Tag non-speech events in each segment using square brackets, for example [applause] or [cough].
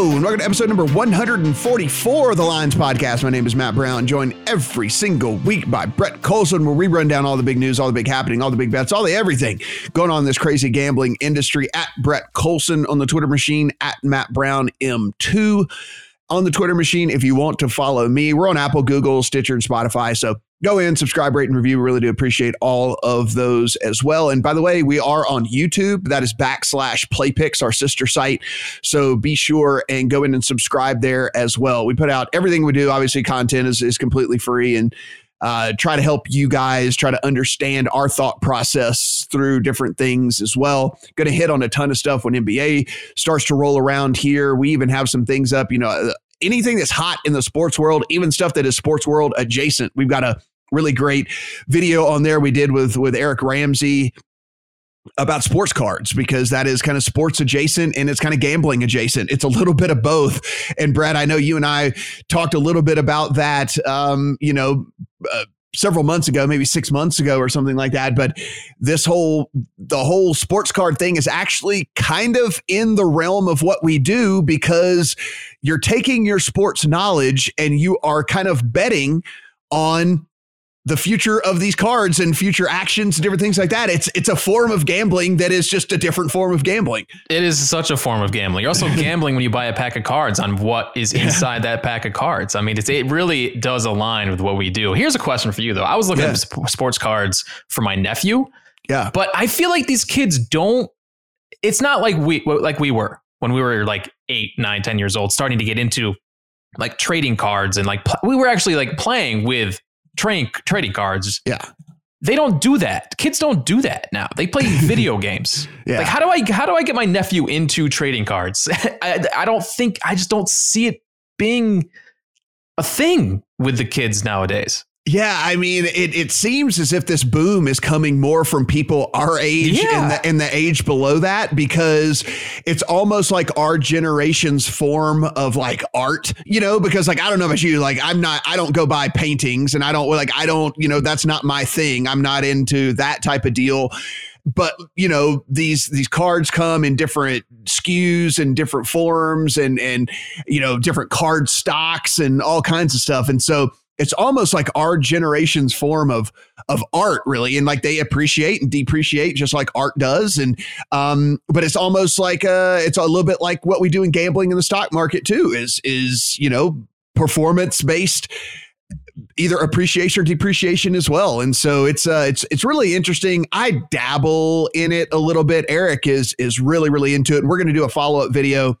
And welcome to episode number 144 of the Lines Podcast. My name is Matt Brown, joined every single week by Brett Collson, where we run down all the big news, all the big happening, all the big bets, all the everything going on in this crazy gambling industry at Brett Collson on the Twitter machine, at Matt Brown M2 on the Twitter machine if you want to follow me. We're on Apple, Google, Stitcher, and Spotify. So go in, subscribe, rate, and review. We really do appreciate all of those as well. And by the way, we are on YouTube. That is backslash PlayPicks, our sister site. So be sure and go in and subscribe there as well. We put out everything we do. Obviously, content is, is completely free and uh, try to help you guys try to understand our thought process through different things as well. Going to hit on a ton of stuff when NBA starts to roll around here. We even have some things up, you know, anything that's hot in the sports world, even stuff that is sports world adjacent. We've got a really great video on there we did with with Eric Ramsey about sports cards because that is kind of sports adjacent and it's kind of gambling adjacent. It's a little bit of both. And Brad, I know you and I talked a little bit about that. Um, you know. Uh, several months ago, maybe six months ago or something like that. But this whole the whole sports card thing is actually kind of in the realm of what we do because you're taking your sports knowledge and you are kind of betting on the future of these cards and future actions and different things like that. It's it's a form of gambling that is just a different form of gambling. It is such a form of gambling. You're also [laughs] gambling when you buy a pack of cards on what is inside yeah. that pack of cards. I mean, it really does align with what we do. Here's a question for you though. I was looking yeah. at sports cards for my nephew. Yeah. But I feel like these kids don't it's not like we like we were when we were like eight, nine, ten years old, starting to get into like trading cards and like we were actually like playing with trading trading cards. Yeah. They don't do that. Kids don't do that now. They play [laughs] video games. Yeah. Like how do I how do I get my nephew into trading cards? [laughs] I, I don't think I just don't see it being a thing with the kids nowadays. Yeah, I mean, it, it seems as if this boom is coming more from people our age yeah. and, the, and the age below that because it's almost like our generation's form of like art, you know, because like, I don't know about you, like, I'm not, I don't go buy paintings and I don't, like, I don't, you know, that's not my thing. I'm not into that type of deal but you know these these cards come in different SKUs and different forms and and you know different card stocks and all kinds of stuff and so it's almost like our generation's form of of art really and like they appreciate and depreciate just like art does and um but it's almost like uh it's a little bit like what we do in gambling in the stock market too is is you know performance based either appreciation or depreciation as well. And so it's uh it's it's really interesting. I dabble in it a little bit. Eric is is really really into it. And we're going to do a follow-up video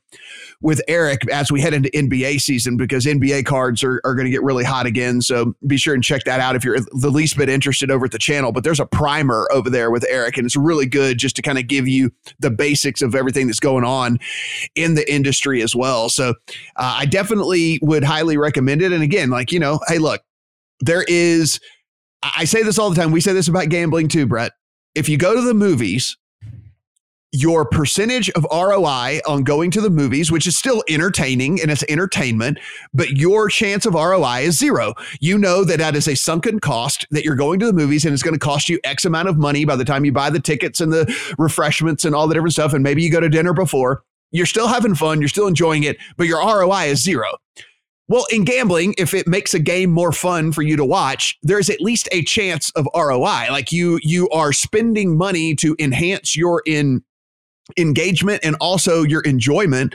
with Eric as we head into NBA season because NBA cards are, are going to get really hot again. So be sure and check that out if you're the least bit interested over at the channel. But there's a primer over there with Eric, and it's really good just to kind of give you the basics of everything that's going on in the industry as well. So uh, I definitely would highly recommend it. And again, like, you know, hey, look, there is, I say this all the time. We say this about gambling too, Brett. If you go to the movies, your percentage of ROI on going to the movies, which is still entertaining and it's entertainment, but your chance of ROI is zero. You know that that is a sunken cost that you're going to the movies and it's going to cost you X amount of money by the time you buy the tickets and the refreshments and all the different stuff. And maybe you go to dinner before. You're still having fun, you're still enjoying it, but your ROI is zero. Well, in gambling, if it makes a game more fun for you to watch, there's at least a chance of ROI. Like you, you are spending money to enhance your in engagement and also your enjoyment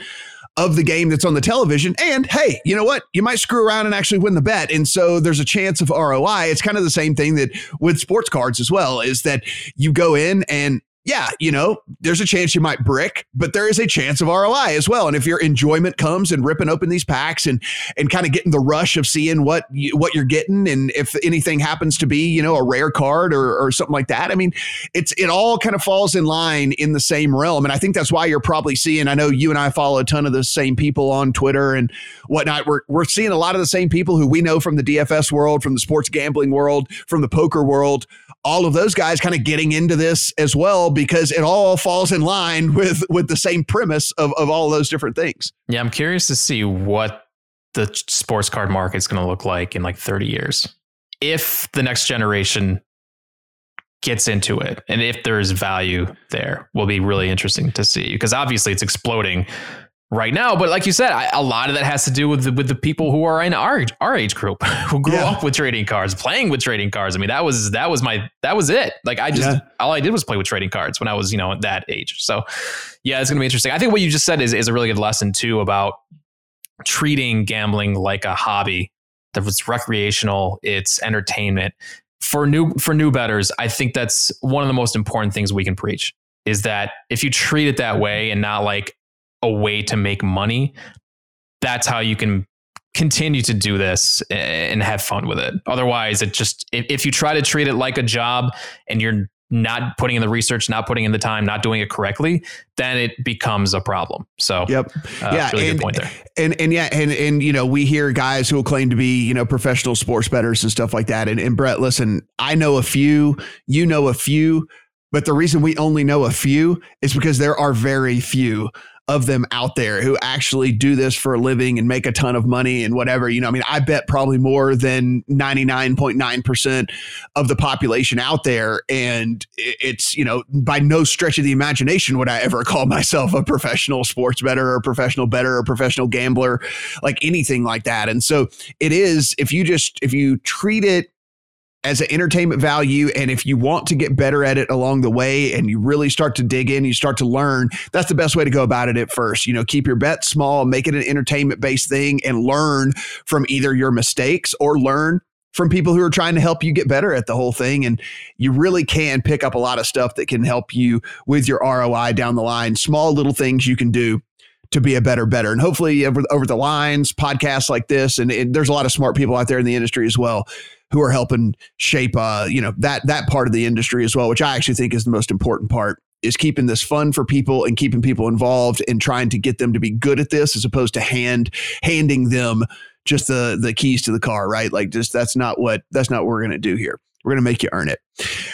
of the game that's on the television. And hey, you know what? You might screw around and actually win the bet. And so there's a chance of ROI. It's kind of the same thing that with sports cards as well, is that you go in and yeah, you know, there's a chance you might brick, but there is a chance of ROI as well. And if your enjoyment comes and ripping open these packs and and kind of getting the rush of seeing what you, what you're getting, and if anything happens to be, you know, a rare card or, or something like that, I mean, it's it all kind of falls in line in the same realm. And I think that's why you're probably seeing. I know you and I follow a ton of the same people on Twitter and whatnot. We're we're seeing a lot of the same people who we know from the DFS world, from the sports gambling world, from the poker world all of those guys kind of getting into this as well because it all falls in line with with the same premise of, of all those different things. Yeah, I'm curious to see what the sports card market is going to look like in like 30 years. If the next generation gets into it and if there's value there will be really interesting to see because obviously it's exploding right now. But like you said, I, a lot of that has to do with the, with the people who are in our our age group [laughs] who grew yeah. up with trading cards, playing with trading cards. I mean, that was that was my that was it. Like I just yeah. all I did was play with trading cards when I was you know at that age. So yeah, it's gonna be interesting. I think what you just said is is a really good lesson too about treating gambling like a hobby. That it's recreational, it's entertainment. For new for new betters, I think that's one of the most important things we can preach is that if you treat it that way and not like a way to make money, that's how you can continue to do this and have fun with it. Otherwise, it just if, you try to treat it like a job and you're not putting in the research, not putting in the time, not doing it correctly, then it becomes a problem. So, yep, uh, yeah, really and, point there. And and yeah, and and you know, we hear guys who will claim to be you know professional sports bettors and stuff like that. And and Brett, listen, I know a few, you know a few, but the reason we only know a few is because there are very few of them out there who actually do this for a living and make a ton of money and whatever. You know, I mean, I bet probably more than 99.9% of the population out there. And it's, you know, by no stretch of the imagination would I ever [laughs] call myself a professional sports better or professional better or professional gambler, like anything like that. And so it is, if you just, if you treat it as an entertainment value. And if you want to get better at it along the way and you really start to dig in, you start to learn, that's the best way to go about it at first. You know, keep your bet small, make it an entertainment based thing and learn from either your mistakes or learn from people who are trying to help you get better at the whole thing. And you really can pick up a lot of stuff that can help you with your ROI down the line. Small little things you can do to be a better better and hopefully over, over the lines podcasts like this and, and, there's a lot of smart people out there in the industry as well who are helping shape uh, you know that that part of the industry as well, which I actually think is the most important part is keeping this fun for people and keeping people involved and trying to get them to be good at this as opposed to hand handing them just the the keys to the car, right? Like just that's not what that's not what we're gonna do here. We're gonna make you earn it.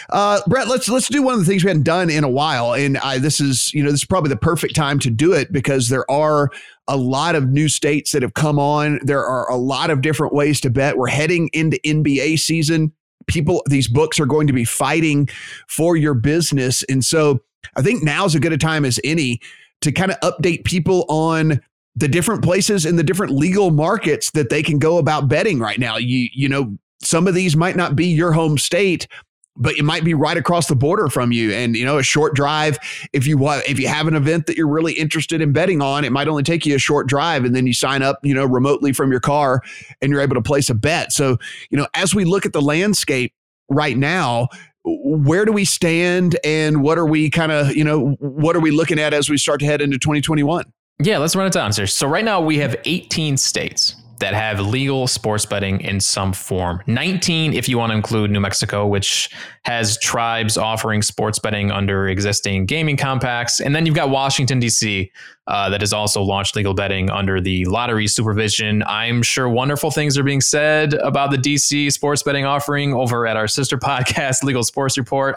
Uh, Brett, let's let's do one of the things we hadn't done in a while, and I, this is you know this is probably the perfect time to do it because there are a lot of new states that have come on. There are a lot of different ways to bet. We're heading into NBA season. People, these books are going to be fighting for your business. And so I think now is as good a time as any to kind of update people on the different places and the different legal markets that they can go about betting right now. You, you know, some of these might not be your home state, but it might be right across the border from you. And you know a short drive if you want if you have an event that you're really interested in betting on it might only take you a short drive and then you sign up you know remotely from your car and you're able to place a bet. So you know as we look at the landscape right now where do we stand and what are we kind of you know what are we looking at as we start to head into 2021 yeah let's run it down sir. So right now we have 18 states that have legal sports betting in some form. 19, if you want to include New Mexico, which has tribes offering sports betting under existing gaming compacts. And then you've got Washington, D.C., uh, that has also launched legal betting under the lottery supervision. I'm sure wonderful things are being said about the DC sports betting offering over at our sister [laughs] podcast, Legal Sports Report.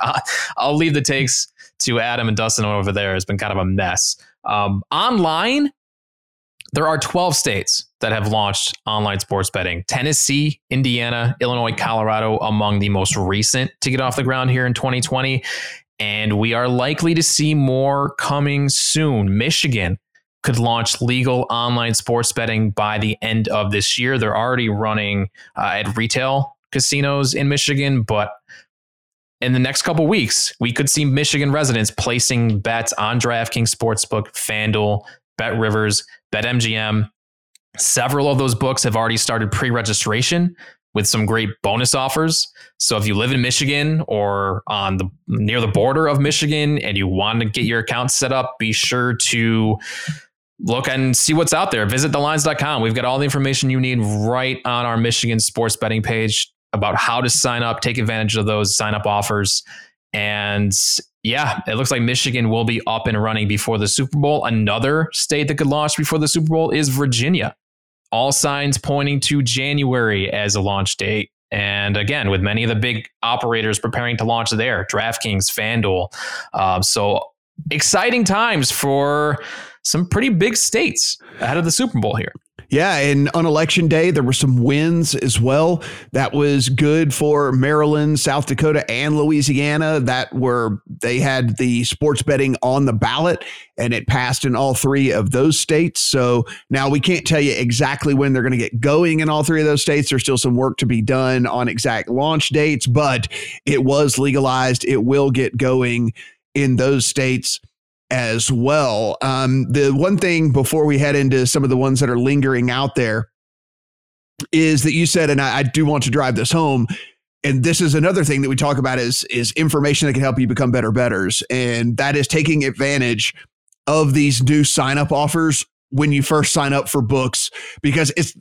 I'll leave the takes to Adam and Dustin over there. It's been kind of a mess. Um, online, there are 12 states that have launched online sports betting Tennessee, Indiana, Illinois, Colorado, among the most recent to get off the ground here in 2020. And we are likely to see more coming soon. Michigan could launch legal online sports betting by the end of this year. They're already running uh, at retail casinos in Michigan, but in the next couple weeks, we could see Michigan residents placing bets on DraftKings Sportsbook, FanDuel, Bet Rivers, BetMGM. Several of those books have already started pre registration with some great bonus offers. So if you live in Michigan or on the near the border of Michigan and you want to get your account set up, be sure to look and see what's out there. Visit thelines.com. We've got all the information you need right on our Michigan sports betting page about how to sign up, take advantage of those sign up offers. And yeah, it looks like Michigan will be up and running before the Super Bowl. Another state that could launch before the Super Bowl is Virginia. All signs pointing to January as a launch date. And again, with many of the big operators preparing to launch there, DraftKings, FanDuel. Uh, so exciting times for some pretty big states ahead of the Super Bowl here. Yeah, and on election day, there were some wins as well. That was good for Maryland, South Dakota, and Louisiana. That were they had the sports betting on the ballot, and it passed in all three of those states. So now we can't tell you exactly when they're going to get going in all three of those states. There's still some work to be done on exact launch dates, but it was legalized. It will get going in those states as well. Um, the one thing before we head into some of the ones that are lingering out there is that you said, and I, I do want to drive this home. And this is another thing that we talk about is is information that can help you become better betters, and that is taking advantage of these new sign up offers when you first sign up for books because it's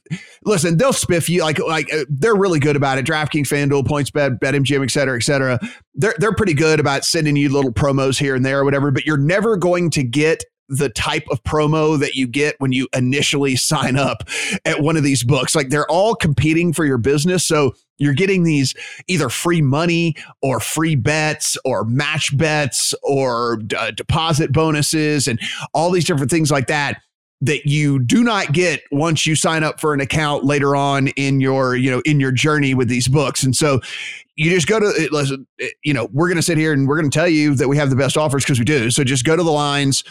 listen they'll spiff you like like uh, they're really good about it. DraftKings FanDuel PointsBet BetMGM et cetera et cetera. They're they're pretty good about sending you little promos here and there or whatever but you're never going to get the type of promo that you get when you initially sign up at one of these books. Like they're all competing for your business so you're getting these either free money or free bets or match bets or uh, deposit bonuses and all these different things like that that you do not get once you sign up for an account later on in your you know in your journey with these books and so you just go to listen you know we're going to sit here and we're going to tell you that we have the best offers because we do so just go to the lines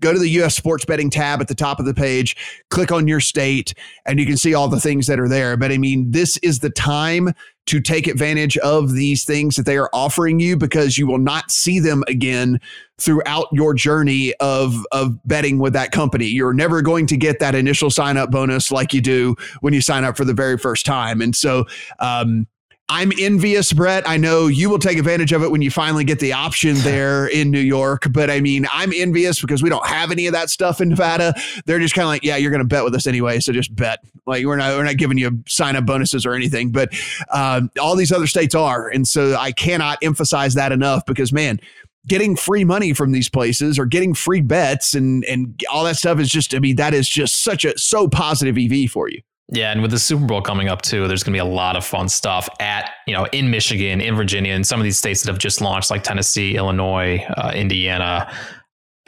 go to the US sports betting tab at the top of the page, click on your state, and you can see all the things that are there. But I mean, this is the time to take advantage of these things that they are offering you because you will not see them again throughout your journey of of betting with that company. You're never going to get that initial sign up bonus like you do when you sign up for the very first time. And so um, I'm envious, Brett. I know you will take advantage of it when you finally get the option [laughs] there in New York. But I mean, I'm envious because we don't have any of that stuff in Nevada. They're just kind of like, yeah, you're going to bet with us anyway, so just bet. Like we're not we're not giving you sign up bonuses or anything. But um, all these other states are, and so I cannot emphasize that enough because man, getting free money from these places or getting free bets and and all that stuff is just I mean that is just such a so positive EV for you. Yeah, and with the Super Bowl coming up too, there's going to be a lot of fun stuff at you know in Michigan, in Virginia, and some of these states that have just launched, like Tennessee, Illinois, uh, Indiana.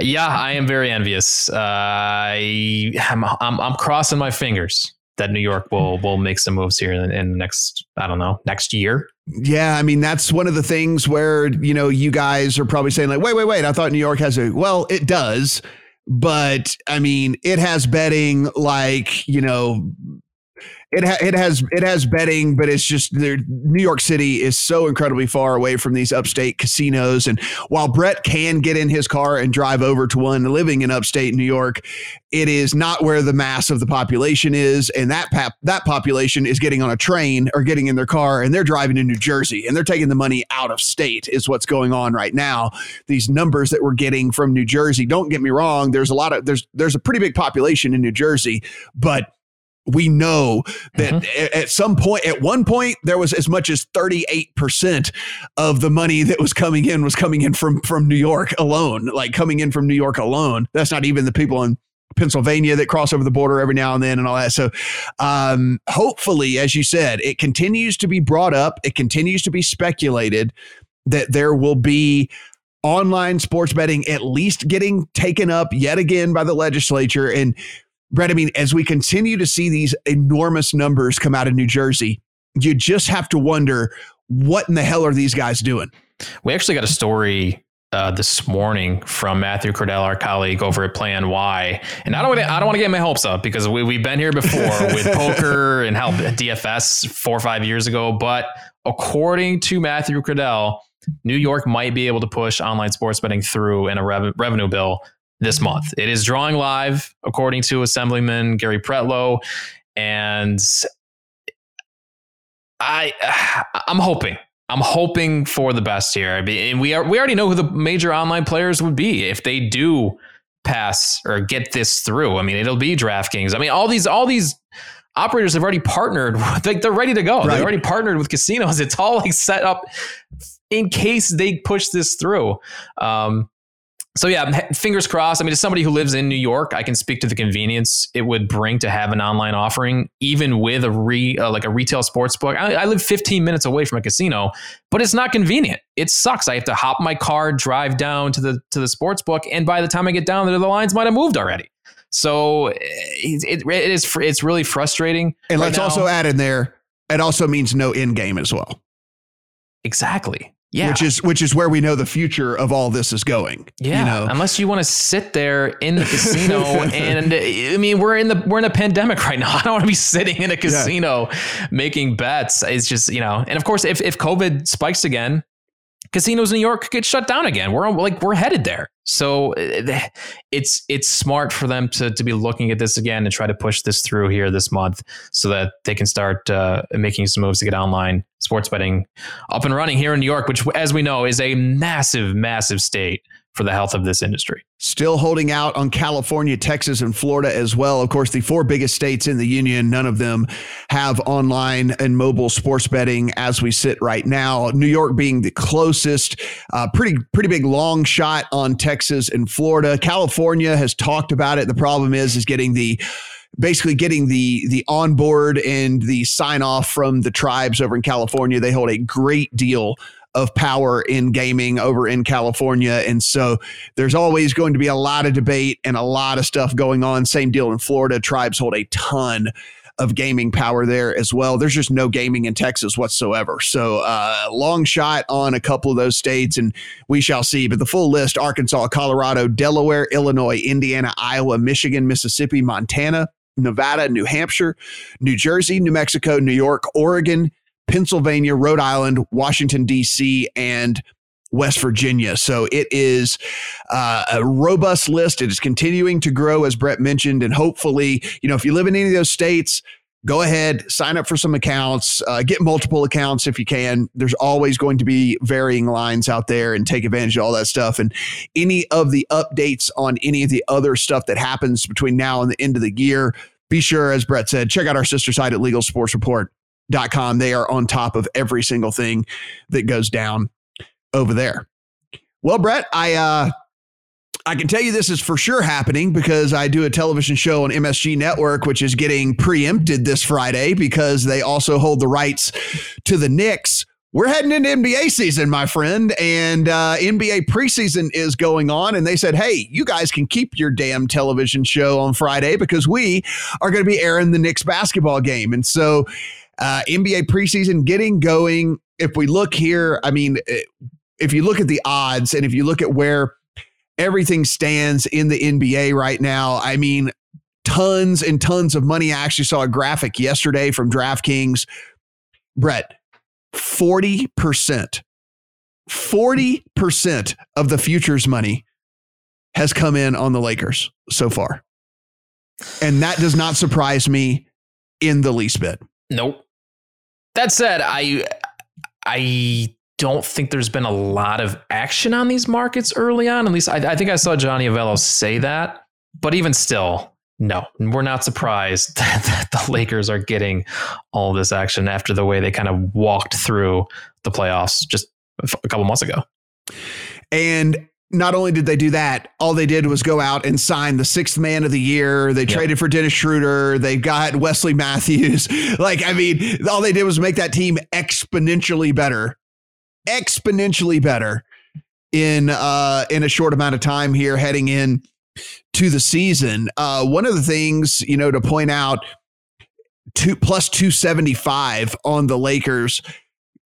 Yeah, I am very envious. Uh, I, am I'm, I'm, crossing my fingers that New York will will make some moves here in, in the next I don't know next year. Yeah, I mean that's one of the things where you know you guys are probably saying like, wait, wait, wait. I thought New York has a well, it does, but I mean it has betting like you know it ha- it has it has betting, but it's just New York City is so incredibly far away from these upstate casinos. And while Brett can get in his car and drive over to one living in upstate New York, it is not where the mass of the population is, and that pap- that population is getting on a train or getting in their car and they're driving to New Jersey and they're taking the money out of state. Is what's going on right now. These numbers that we're getting from New Jersey. Don't get me wrong. There's a lot of there's there's a pretty big population in New Jersey, but we know that mm-hmm. at some point, at one point, there was as much as 38% of the money that was coming in was coming in from, from New York alone, like coming in from New York alone. That's not even the people in Pennsylvania that cross over the border every now and then and all that. So, um, hopefully, as you said, it continues to be brought up, it continues to be speculated that there will be online sports betting at least getting taken up yet again by the legislature. And Brett, I mean, as we continue to see these enormous numbers come out of New Jersey, you just have to wonder what in the hell are these guys doing? We actually got a story uh, this morning from Matthew Kredell, our colleague over at PlayNY. And I don't want to, I don't want to get my hopes up because we, we've been here before [laughs] with poker and help DFS four or five years ago. But according to Matthew Kredell, New York might be able to push online sports betting through in a rev- revenue bill this month. It is drawing live, according to Assemblyman Gary Pretlow, and I [sighs] I'm hoping. I'm hoping for the best here. I mean, and we are we already know who the major online players would be if they do pass or get this through. I mean, it'll be DraftKings. I mean, all these all these operators have already partnered. [laughs] Like they're ready to go. Right. They've already partnered with casinos. It's all like set up in case they push this through. Um, so yeah, fingers crossed. I mean, as somebody who lives in New York, I can speak to the convenience it would bring to have an online offering, even with a re uh, like a retail sports book. I, I, live 15 minutes away from a casino, but it's not convenient. It sucks. I have to hop my car, drive down to the to the sports book, and by the time I get down there, the lines might have moved already. So it, it, it is it's really frustrating. And right let's now. also add in there, it also means no in game as well. Exactly. Yeah. Which is which is where we know the future of all this is going. Yeah. You know? Unless you want to sit there in the casino [laughs] and I mean we're in the we're in a pandemic right now. [laughs] I don't want to be sitting in a casino yeah. making bets. It's just, you know, and of course if if COVID spikes again, casinos in New York get shut down again. We're like we're headed there. So eh, it's it's smart for them to to be looking at this again and try to push this through here this month so that they can start uh, making some moves to get online sports betting up and running here in New York, which as we know is a massive massive state for the health of this industry. Still holding out on California, Texas, and Florida as well. Of course, the four biggest states in the union, none of them have online and mobile sports betting as we sit right now. New York being the closest, uh, pretty pretty big long shot on Texas and Florida. California has talked about it. The problem is is getting the basically getting the the onboard and the sign off from the tribes over in California. They hold a great deal of power in gaming over in California. And so there's always going to be a lot of debate and a lot of stuff going on. Same deal in Florida. Tribes hold a ton of gaming power there as well. There's just no gaming in Texas whatsoever. So, uh, long shot on a couple of those states, and we shall see. But the full list Arkansas, Colorado, Delaware, Illinois, Indiana, Iowa, Michigan, Mississippi, Montana, Nevada, New Hampshire, New Jersey, New Mexico, New York, Oregon, Pennsylvania, Rhode Island, Washington, D.C., and West Virginia. So it is uh, a robust list. It is continuing to grow, as Brett mentioned. And hopefully, you know, if you live in any of those states, go ahead, sign up for some accounts, uh, get multiple accounts if you can. There's always going to be varying lines out there and take advantage of all that stuff. And any of the updates on any of the other stuff that happens between now and the end of the year, be sure, as Brett said, check out our sister site at Legal Sports Report com. They are on top of every single thing that goes down over there. Well, Brett, I uh, I can tell you this is for sure happening because I do a television show on MSG Network, which is getting preempted this Friday because they also hold the rights to the Knicks. We're heading into NBA season, my friend, and uh, NBA preseason is going on. And they said, hey, you guys can keep your damn television show on Friday because we are going to be airing the Knicks basketball game. And so uh, NBA preseason getting going. If we look here, I mean, eh, if you look at the odds and if you look at where everything stands in the NBA right now, I mean, tons and tons of money. I actually saw a graphic yesterday from DraftKings. Brett, 40%, 40% of the futures money has come in on the Lakers so far. And that does not surprise me in the least bit. Nope. That said, I I don't think there's been a lot of action on these markets early on. At least I, I think I saw Johnny Avello say that. But even still, no, we're not surprised [laughs] that the Lakers are getting all this action after the way they kind of walked through the playoffs just a couple months ago. And not only did they do that, all they did was go out and sign the sixth man of the year. They yep. traded for Dennis Schroeder. They got [laughs] Wesley Matthews. [laughs] like, I mean, all they did was make that team exponentially better, exponentially better in uh in a short amount of time here heading in to the season. Uh one of the things, you know, to point out two plus 275 on the Lakers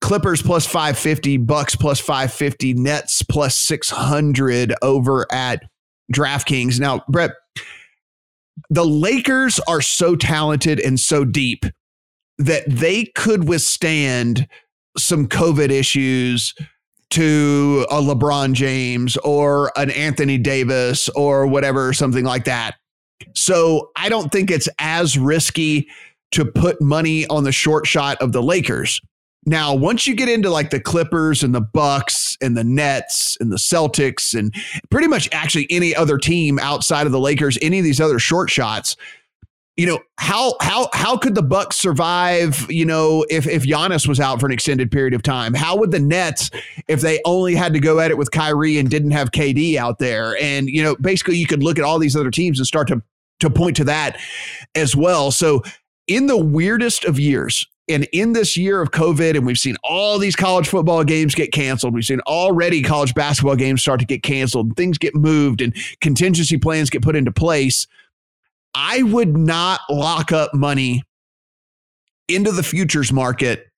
Clippers plus 550, Bucks plus 550, Nets plus 600 over at DraftKings. Now, Brett, the Lakers are so talented and so deep that they could withstand some COVID issues to a LeBron James or an Anthony Davis or whatever, something like that. So I don't think it's as risky to put money on the short shot of the Lakers. Now, once you get into like the Clippers and the Bucks and the Nets and the Celtics and pretty much actually any other team outside of the Lakers, any of these other short shots, you know, how how how could the Bucks survive, you know, if if Giannis was out for an extended period of time? How would the Nets if they only had to go at it with Kyrie and didn't have KD out there? And, you know, basically you could look at all these other teams and start to to point to that as well. So in the weirdest of years, and in this year of COVID, and we've seen all these college football games get canceled. We've seen already college basketball games start to get canceled. Things get moved and contingency plans get put into place. I would not lock up money into the futures market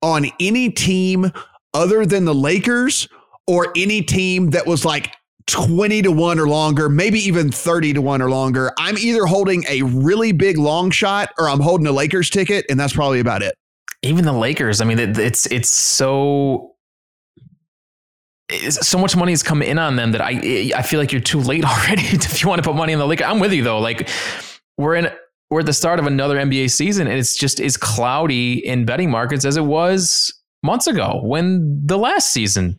on any team other than the Lakers or any team that was like 20 to 1 or longer, maybe even 30 to 1 or longer. I'm either holding a really big long shot or I'm holding a Lakers ticket and that's probably about it. Even the Lakers, I mean it's it's so so much money has come in on them that I I feel like you're too late [laughs] already if you want to put money in the Lakers. I'm with you though. Like we're in we're at the start of another NBA season and it's just as cloudy in betting markets as it was months ago when the last season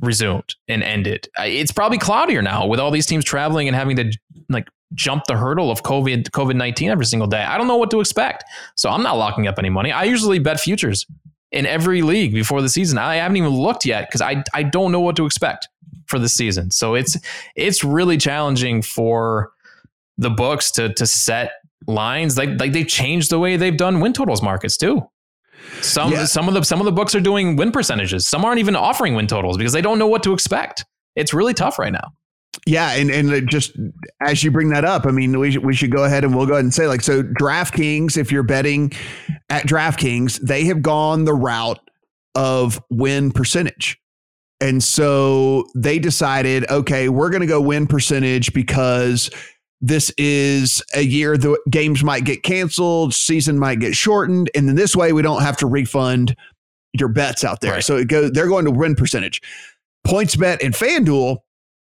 resumed and ended. It's probably cloudier now with all these teams traveling and having to like jump the hurdle of COVID COVID nineteen every single day. I don't know what to expect, so I'm not locking up any money. I usually bet futures in every league before the season. I haven't even looked yet because I I don't know what to expect for the season. So it's it's really challenging for the books to to set lines like like they've changed the way they've done win totals markets too. Some yeah. some of the some of the books are doing win percentages. Some aren't even offering win totals because they don't know what to expect. It's really tough right now. Yeah, and and uh, just as you bring that up, I mean, we we should go ahead and we'll go ahead and say like so. DraftKings, if you're betting at DraftKings, they have gone the route of win percentage. And so they decided, okay, we're going to go win percentage because this is a year the games might get canceled, season might get shortened, and then this way we don't have to refund your bets out there. Right. So it goes they're going to win percentage. PointsBet and FanDuel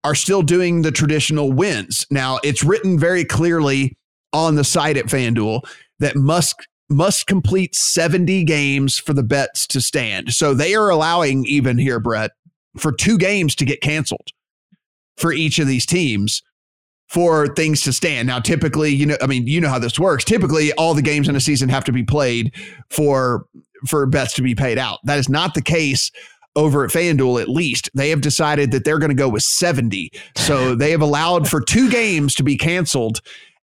are still doing the traditional wins. Now, it's written very clearly on the site at FanDuel that must must complete 70 games for the bets to stand. So they are allowing even here, Brett, for two games to get canceled for each of these teams for things to stand. Now, typically, you know, I mean, you know how this works. Typically, all the games in a season have to be played for for bets to be paid out. That is not the case over at FanDuel, at least, they have decided that they're going to go with 70. So [laughs] they have allowed for two games to be canceled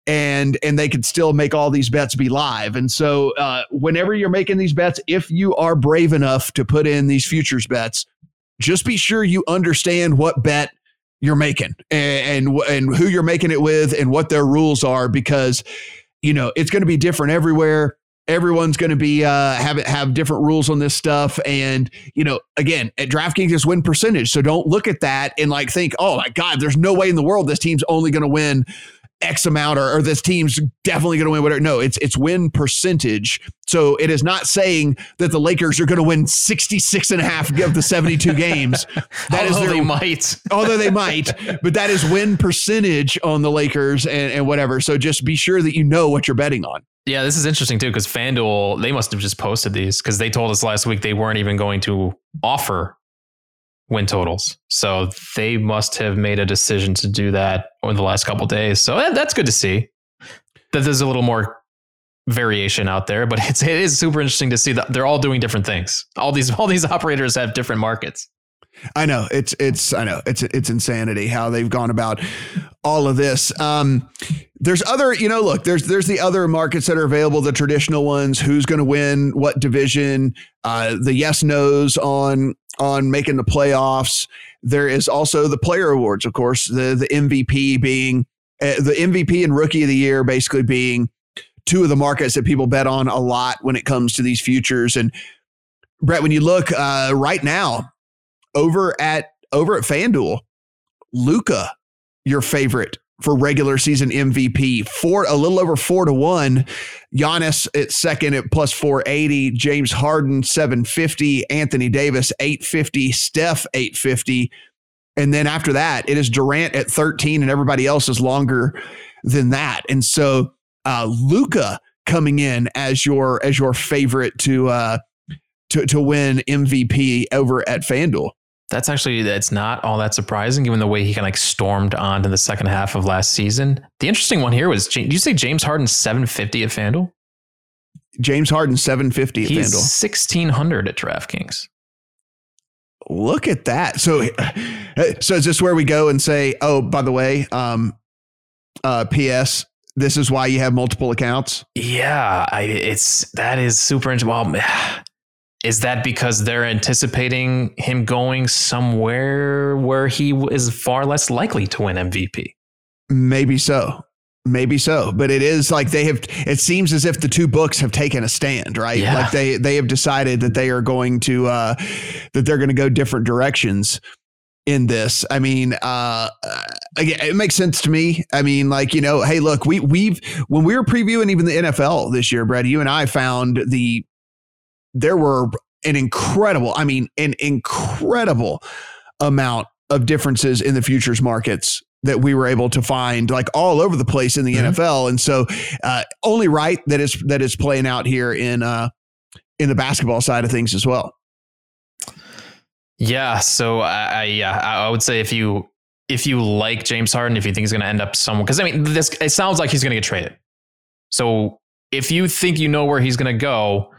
and and they could still make all these bets be live. And so uh, whenever you're making these bets, if you are brave enough to put in these futures bets, just be sure you understand what bet you're making and and, who you're making it with and what their rules are because you know it's going to be different everywhere. Everyone's going to be uh, have have different rules on this stuff. And you know again at draftkings is win percentage. So don't look at that and like think oh my god there's no way in the world this team's only going to win X amount or, or this team's definitely going to win whatever. No, it's it's win percentage. So it is not saying that the Lakers are going to win 66 and a half of the 72 [laughs] games. That although is their, they might. [laughs] although they might, but that is win percentage on the Lakers and, and whatever. So just be sure that you know what you're betting on. Yeah, this is interesting too because FanDuel, they must have just posted these because they told us last week they weren't even going to offer win totals. So they must have made a decision to do that over the last couple days. So that's good to see that there's a little more variation out there, but [laughs] it's it is super interesting to see that they're all doing different things. All these all these [laughs] operators have different markets. I know it's it's I know it's it's insanity how they've gone about all of this. Um, there's other, you know, look, there's there's the other markets that are available, the traditional ones. Who's going to win what division? Uh, the yes nos on on making the playoffs. There is also the player awards, of course, the the MVP being uh, the MVP and rookie of the year, basically being two of the markets that people bet on a lot when it comes to these futures. And Brett, when you look uh, right now over at over at FanDuel, Luka, your favorite for regular season MVP. Four, a little over four to one. Giannis at second at plus 480. James Harden, 750. Anthony Davis, 850. Steph, 850. And then after that, it is Durant at 13, and everybody else is longer than that. And so uh Luka coming in as your as your favorite to uh to to win MVP over at FanDuel. That's actually that's not all that surprising, given the way he kind of like stormed on to the second half of last season. The interesting one here was, did you say James Harden seven fifty at FanDuel? James Harden seven fifty at He's FanDuel. Sixteen hundred at DraftKings. Look at that. So, so is this where we go and say, oh, by the way, um, uh, P.S. This is why you have multiple accounts. Yeah, I, it's that is super interesting. Well, is that because they're anticipating him going somewhere where he is far less likely to win MVP? Maybe so. Maybe so, but it is like they have. It seems as if the two books have taken a stand, right? Yeah. Like they they have decided that they are going to uh, that they're going to go different directions in this. I mean, uh, again, it makes sense to me. I mean, like you know, hey, look, we we've when we were previewing even the NFL this year, Brad, you and I found the there were an incredible, I mean, an incredible amount of differences in the futures markets that we were able to find like all over the place in the mm-hmm. NFL. And so uh, only right that is that is playing out here in uh in the basketball side of things as well. Yeah, so I, I yeah, I would say if you if you like James Harden, if you think he's going to end up somewhere, because I mean, this it sounds like he's going to get traded. So if you think you know where he's going to go,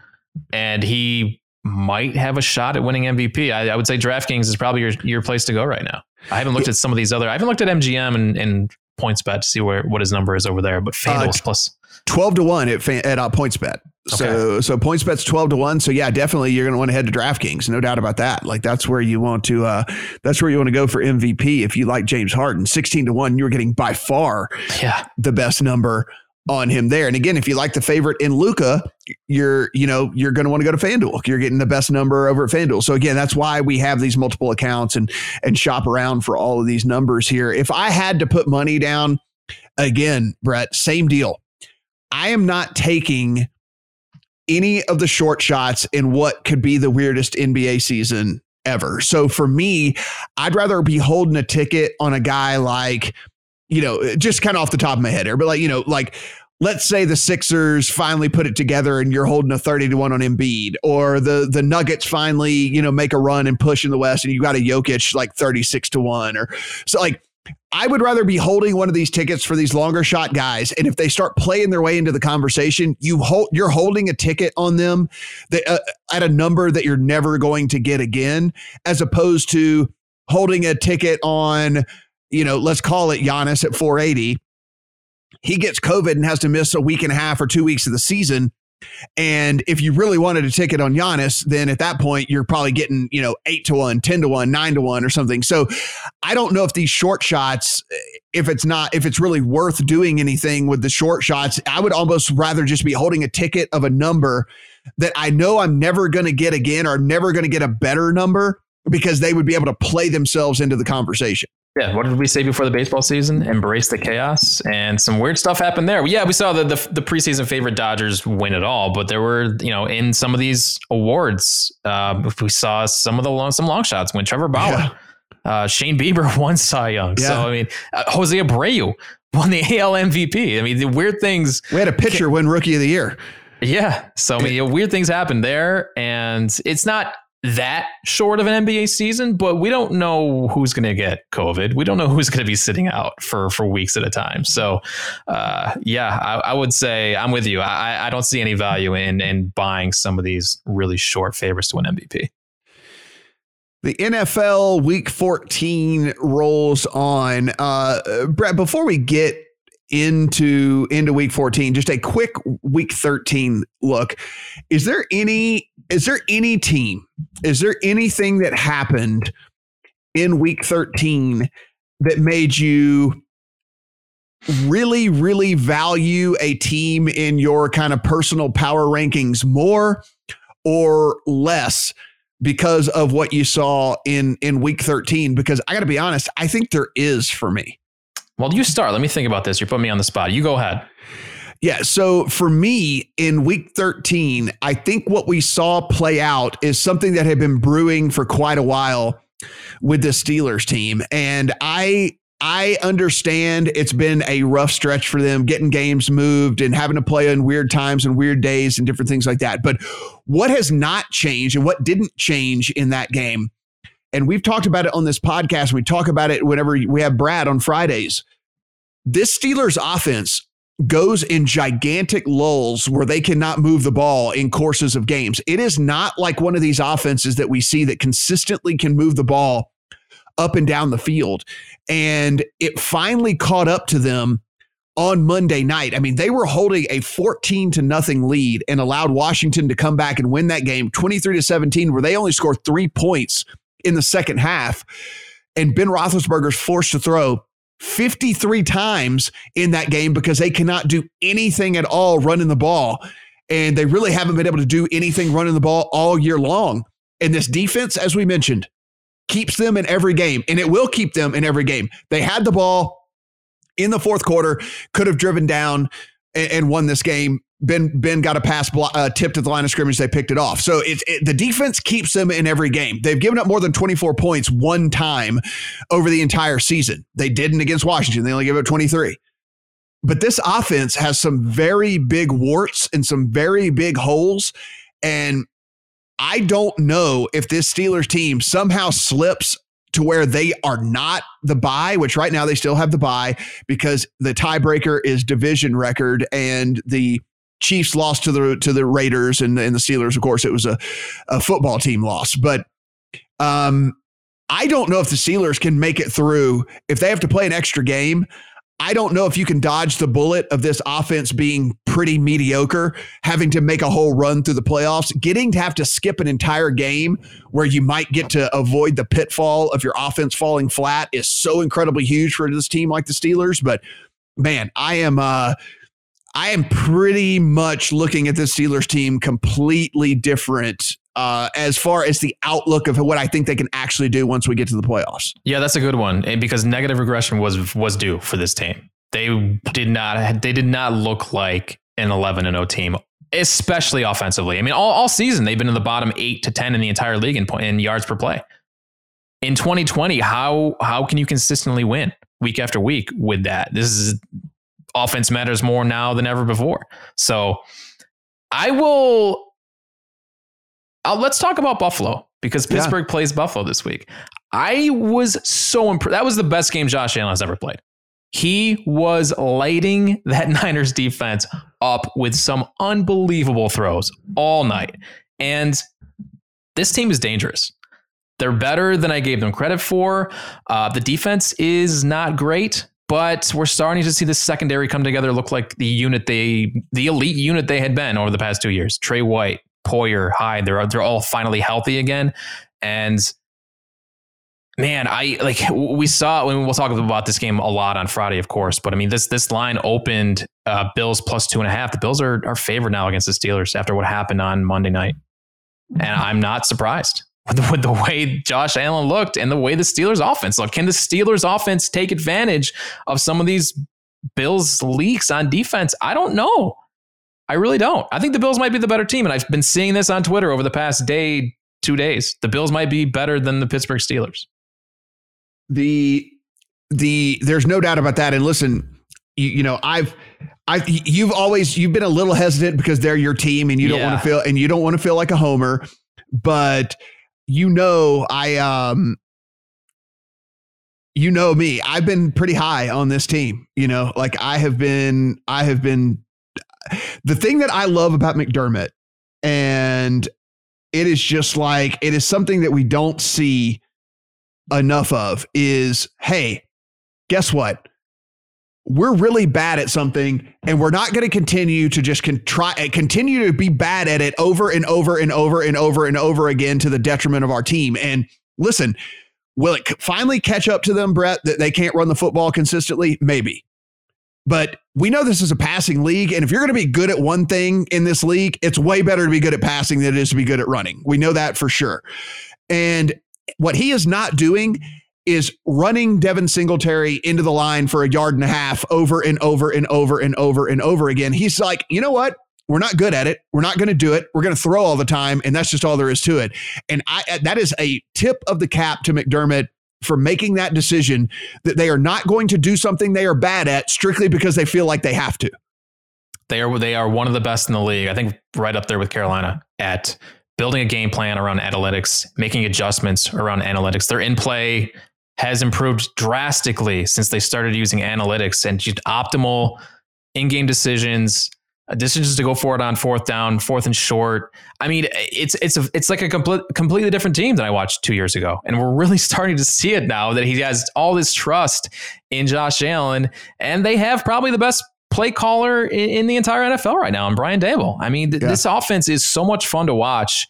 and he might have a shot at winning MVP, I, I, would say DraftKings is probably your your place to go right now. I haven't looked at some of these other. I haven't looked at MGM and, and PointsBet to see where what his number is over there, but FanDuel's uh, plus twelve to one at at uh, PointsBet. So okay. so PointsBet's twelve to one. So yeah, definitely you're going to want to head to DraftKings, no doubt about that. Like that's where you want to uh, that's where you want to go for MVP if you like James Harden. Sixteen to one, you're getting by far yeah the best number on him there. And again, if you like the favorite in Luka, you're, you know, you're going to want to go to FanDuel. You're getting the best number over at FanDuel. So again, that's why we have these multiple accounts and and shop around for all of these numbers here. If I had to put money down, again, Brett, same deal. I am not taking any of the short shots in what could be the weirdest NBA season ever. So for me, I'd rather be holding a ticket on a guy like you know, just kind of off the top of my head here, but like, you know, like let's say the Sixers finally put it together and you're holding a 30 to 1 on Embiid, or the the Nuggets finally, you know, make a run and push in the West and you got a Jokic like 36 to 1. Or so like I would rather be holding one of these tickets for these longer shot guys. And if they start playing their way into the conversation, you hold you're holding a ticket on them that uh, at a number that you're never going to get again, as opposed to holding a ticket on you know, let's call it Giannis at 480. He gets COVID and has to miss a week and a half or two weeks of the season. And if you really wanted a ticket on Giannis, then at that point you're probably getting, you know, eight to one, 10 to one, nine to one or something. So I don't know if these short shots, if it's not, if it's really worth doing anything with the short shots, I would almost rather just be holding a ticket of a number that I know I'm never going to get again or never going to get a better number because they would be able to play themselves into the conversation. Yeah, what did we say before the baseball season? Embrace the chaos, and some weird stuff happened there. Yeah, we saw the, the, the preseason favorite Dodgers win it all, but there were you know in some of these awards, uh, we saw some of the long, some long shots win. Trevor Bauer, yeah. uh, Shane Bieber [laughs] won Cy Young. Yeah. So I mean, uh, Jose Abreu won the [laughs] AL MVP. I mean, the weird things. We had a pitcher win Rookie of the Year. Yeah, so I mean, weird things happened there, and it's not that short of an NBA season, but we don't know who's going to get COVID. We don't know [laughs] who's going to be sitting out for for weeks at a time. So, uh, yeah, I, I, would say I'm with you. I, I don't see any value in in buying some of these really short favorites to win MVP. The NFL Week 14 rolls on. Uh, Brett, before we get into into week 14 just a quick week 13 look. Is there any is there any team is there anything that happened in week 13 that made you really really value a team in your kind of personal power rankings more or less because of what you saw in in week 13 because I got to be honest I think there is for me well, you start. Let me think about this. You're putting me on the spot. You go ahead. Yeah. So for me in week 13, I think what we saw play out is something that had been brewing for quite a while with the Steelers team. And I I understand it's been a rough stretch for them getting games moved and having to play in weird times and weird days and different things like that. But what has not changed and what didn't change in that game and we've talked about it on this podcast. We talk about it whenever we have Brad on Fridays. This Steelers offense goes in gigantic lulls where they cannot move the ball in courses of games. It is not like one of these offenses that we see that consistently can move the ball up and down the field. And it finally caught up to them on Monday night. I mean, they were holding a 14 to nothing lead and allowed Washington to come back and win that game 23 to 17, where they only scored three points in the second half. And Ben Roethlisberger is forced to throw 53 times in that game because they cannot do anything at all running the ball. And they really haven't been able to do anything running the ball all year long. And this defense, as we mentioned, keeps them in every game, and it will keep them in every game. They had the ball in the fourth quarter, could have driven down and, and won this game. Ben Ben got a pass block, uh, tipped at the line of scrimmage. They picked it off. So it's it, the defense keeps them in every game. They've given up more than 24 points one time over the entire season. They didn't against Washington. They only gave up 23. But this offense has some very big warts and some very big holes. And I don't know if this Steelers team somehow slips to where they are not the buy, which right now they still have the buy because the tiebreaker is division record and the Chiefs lost to the to the Raiders and, and the Steelers. Of course, it was a, a football team loss, but um, I don't know if the Steelers can make it through if they have to play an extra game. I don't know if you can dodge the bullet of this offense being pretty mediocre, having to make a whole run through the playoffs, getting to have to skip an entire game where you might get to avoid the pitfall of your offense falling flat is so incredibly huge for this team like the Steelers. But man, I am uh I am pretty much looking at this Steelers team completely different uh, as far as the outlook of what I think they can actually do once we get to the playoffs. Yeah, that's a good one because negative regression was was due for this team. They did not they did not look like an 11 and 0 team, especially offensively. I mean, all, all season they've been in the bottom eight to 10 in the entire league in, in yards per play. In 2020, how how can you consistently win week after week with that? This is offense matters more now than ever before. So I will. I'll, let's talk about Buffalo because Pittsburgh yeah. plays Buffalo this week. I was so impressed. That was the best game Josh Allen has ever played. He was lighting that [laughs] Niners defense up with some unbelievable throws all night. And this team is dangerous. They're better than I gave them credit for. Uh, the defense is not great, but we're starting to see the secondary come together, look like the unit they, the elite unit they had been over the past two years. Trey White, Poyer, Hyde, they're they're all finally healthy again, and man, I like we saw when we'll talk about this game a lot on Friday, of course. But I mean, this this line opened uh, Bills plus two and a half. The Bills are are favored now against the Steelers after what happened on Monday night, and I'm not surprised [laughs] with the way Josh Allen looked and the way the Steelers offense looked. Can the Steelers offense take advantage of some of these Bills leaks on defense? I don't know. I really don't. I think the Bills might be the better team. And I've been seeing this on Twitter over the past day, two days. The Bills might be better than the Pittsburgh Steelers. The the there's no doubt about that. And listen, you, you know, I've I you've always you've been a little hesitant because they're your team and you don't want to feel and you don't want to feel like a homer. But you know, I um you know me. I've been pretty high on this team. You know, like I have been I have been the thing that I love about McDermott and it is just like it is something that we don't see enough of is hey, guess what? We're really bad at something and we're not going to continue to just con- try eh, continue to be bad at it over and over and over and over and over again to the detriment of our team. And listen will it finally catch up to them brett that they can't run the football consistently? Maybe. But we know this is a passing league and if you're going to be good at one thing in this league it's way better to be good at passing than it is to be good at running. We know that for sure. And what he is not doing is running Devin Singletary into the line for a yard and a half over and over and over and over and over again. He's like, you know what? We're not good at it. We're not going to do it. We're going to throw all the time, and that's just all there is to it. And I uh, that is a tip of the cap to McDermott for making that decision that they are not going to do something they are bad at strictly because they feel like they have to. They are they are one of the best in the league. I think right up there with Carolina at building a game plan around analytics, making adjustments around analytics. They're in play has improved drastically since they started using analytics and just optimal in-game decisions, uh, decisions to go for it on fourth down, fourth and short. I mean, it's it's a, it's like a complete, completely different team than I watched two years ago, and we're really [laughs] starting to see it now that he has all this trust in Josh Allen, and they have probably the best play caller in, in the entire NFL right now, and Brian Daboll. I mean, th- yeah. this offense is so much fun to watch.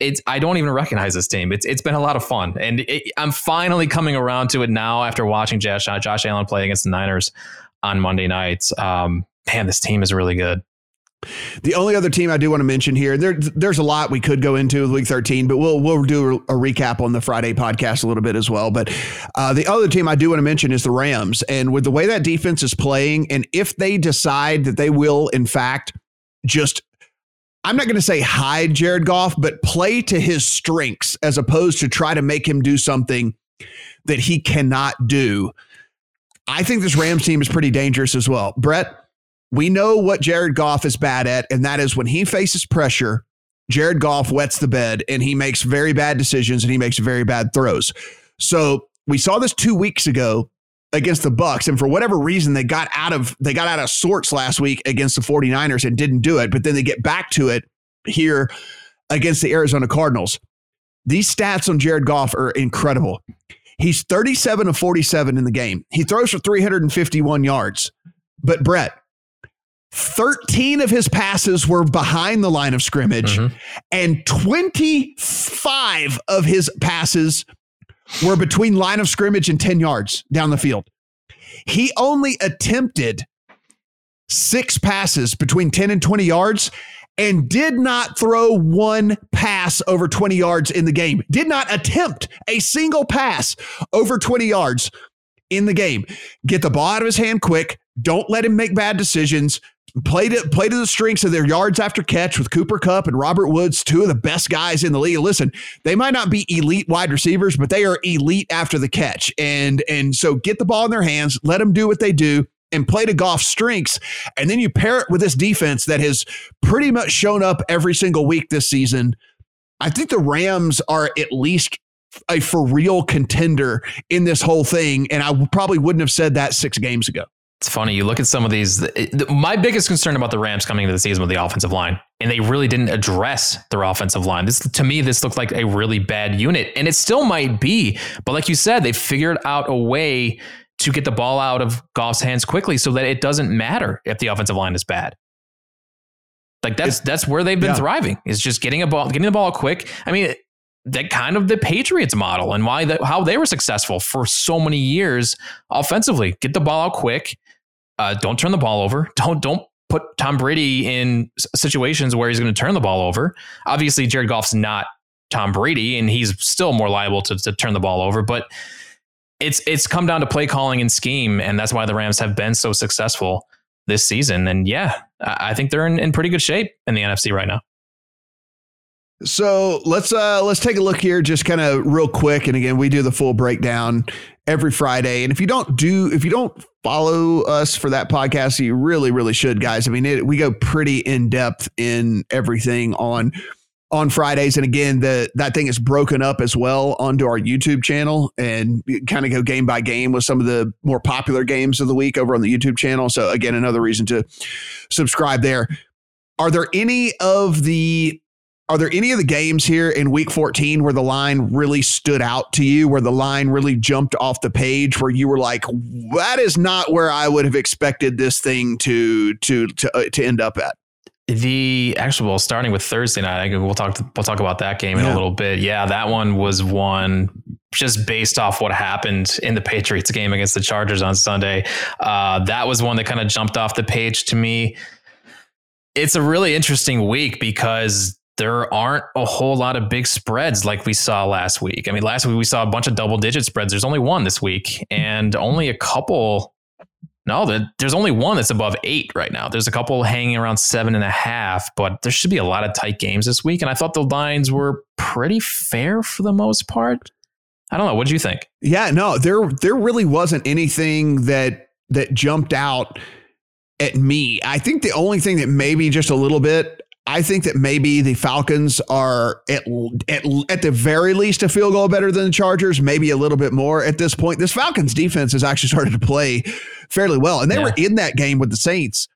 It's I don't even recognize this team. It's it's been a lot of fun, and it, I'm finally coming around to it now after watching Josh Josh Allen play against the Niners on Monday nights. Um, man, this team is really good. The only other team I do want to mention here, there, there's a lot we could go into with Week 13, but we'll we'll do a, recap on the Friday podcast a little bit as well. But uh, the other team I do want to mention is the Rams, and with the way that defense is playing, and if they decide that they will, in fact, just I'm not going to say hide Jared Goff, but play to his strengths as opposed to try to make him do something that he cannot do. I think this Rams team is pretty dangerous as well. Brett, we know what Jared Goff is bad at, and that is when he faces pressure, Jared Goff wets the bed and he makes very bad decisions and he makes very bad throws. So we saw this two weeks ago against the Bucs and for whatever reason they got out of they got out of sorts last week against the 49ers and didn't do it but then they get back to it here against the Arizona Cardinals. These stats on Jared Goff are incredible. He's 37 of 47 in the game. He throws for 351 yards. But Brett, 13 of his passes were behind the line of scrimmage, mm-hmm. and 25 of his passes were between line of scrimmage and 10 yards down the field. He only attempted six passes between 10 and 20 yards and did not throw one pass over 20 yards in the game. Did not attempt a single pass over 20 yards in the game. Get the ball out of his hand quick. Don't let him make bad decisions. Play to play to the strengths of their yards after catch with Cooper Kupp and Robert Woods, two of the best guys in the league. Listen, they might not be elite wide receivers, but they are elite after the catch. And and so get the ball in their hands, let them do what they do and play to Goff's strengths. And then you pair it with this defense that has pretty much shown up every single week this season. I think the Rams are at least a for real contender in this whole thing. And I probably wouldn't have said that six games ago. It's funny. You look at some of these. My biggest concern about the Rams coming into the season with the offensive line, and they really didn't address their offensive line. This, to me, this looked like a really bad unit, and it still might be. But like you said, they figured out a way to get the ball out of Goff's hands quickly, so that it doesn't matter if the offensive line is bad. Like that's that's where they've been yeah. thriving. Is just getting a ball, getting the ball quick. I mean, that kind of the Patriots model and why that how they were successful for so many years offensively. Get the ball out quick uh, don't turn the ball over. Don't don't put Tom Brady in situations where he's going to turn the ball over. Obviously, Jared Goff's not Tom Brady, and he's still more liable to, to turn the ball over. But it's it's come down to play calling and scheme, and that's why the Rams have been so successful this season. And yeah, I think they're in, in pretty good shape in the NFC right now. So let's uh let's take a look here, just kind of real quick. And again, we do the full breakdown every Friday. And if you don't do, if you don't follow us for that podcast, you really, really should, guys. I mean, it, we go pretty in depth in everything on on Fridays. And again, the that thing is broken up as well onto our YouTube channel and kind of go game by game with some of the more popular games of the week over on the YouTube channel. So again, another reason to subscribe there. Are there any of the are there any of the games here in week 14 where the line really stood out to you, where the line really jumped off the page, where you were like, that is not where I would have expected this thing to to to, uh, to end up at? The actual well, starting with Thursday night, we'll talk we'll talk about that game in a little bit. Yeah, that one was one just based off what happened in the Patriots game against the Chargers on Sunday. Uh, that was one that kind of jumped off the page to me. It's a really interesting week because there aren't a whole lot of big spreads like we saw last week. I mean, last week we saw a bunch of double digit spreads. There's only one this week, and only a couple. No, there's only one that's above eight right now. There's a couple hanging around seven and a half, but there should be a lot of tight games this week. And I thought the lines were pretty fair for the most part. I don't know. What do you think? Yeah, no, there there really wasn't anything that that jumped out at me. I think the only thing that maybe just a little bit I think that maybe the Falcons are at, at, at the very least a field goal better than the Chargers, maybe a little bit more at this point. This Falcons defense has actually started to play fairly well, and they yeah. were in that game with the Saints.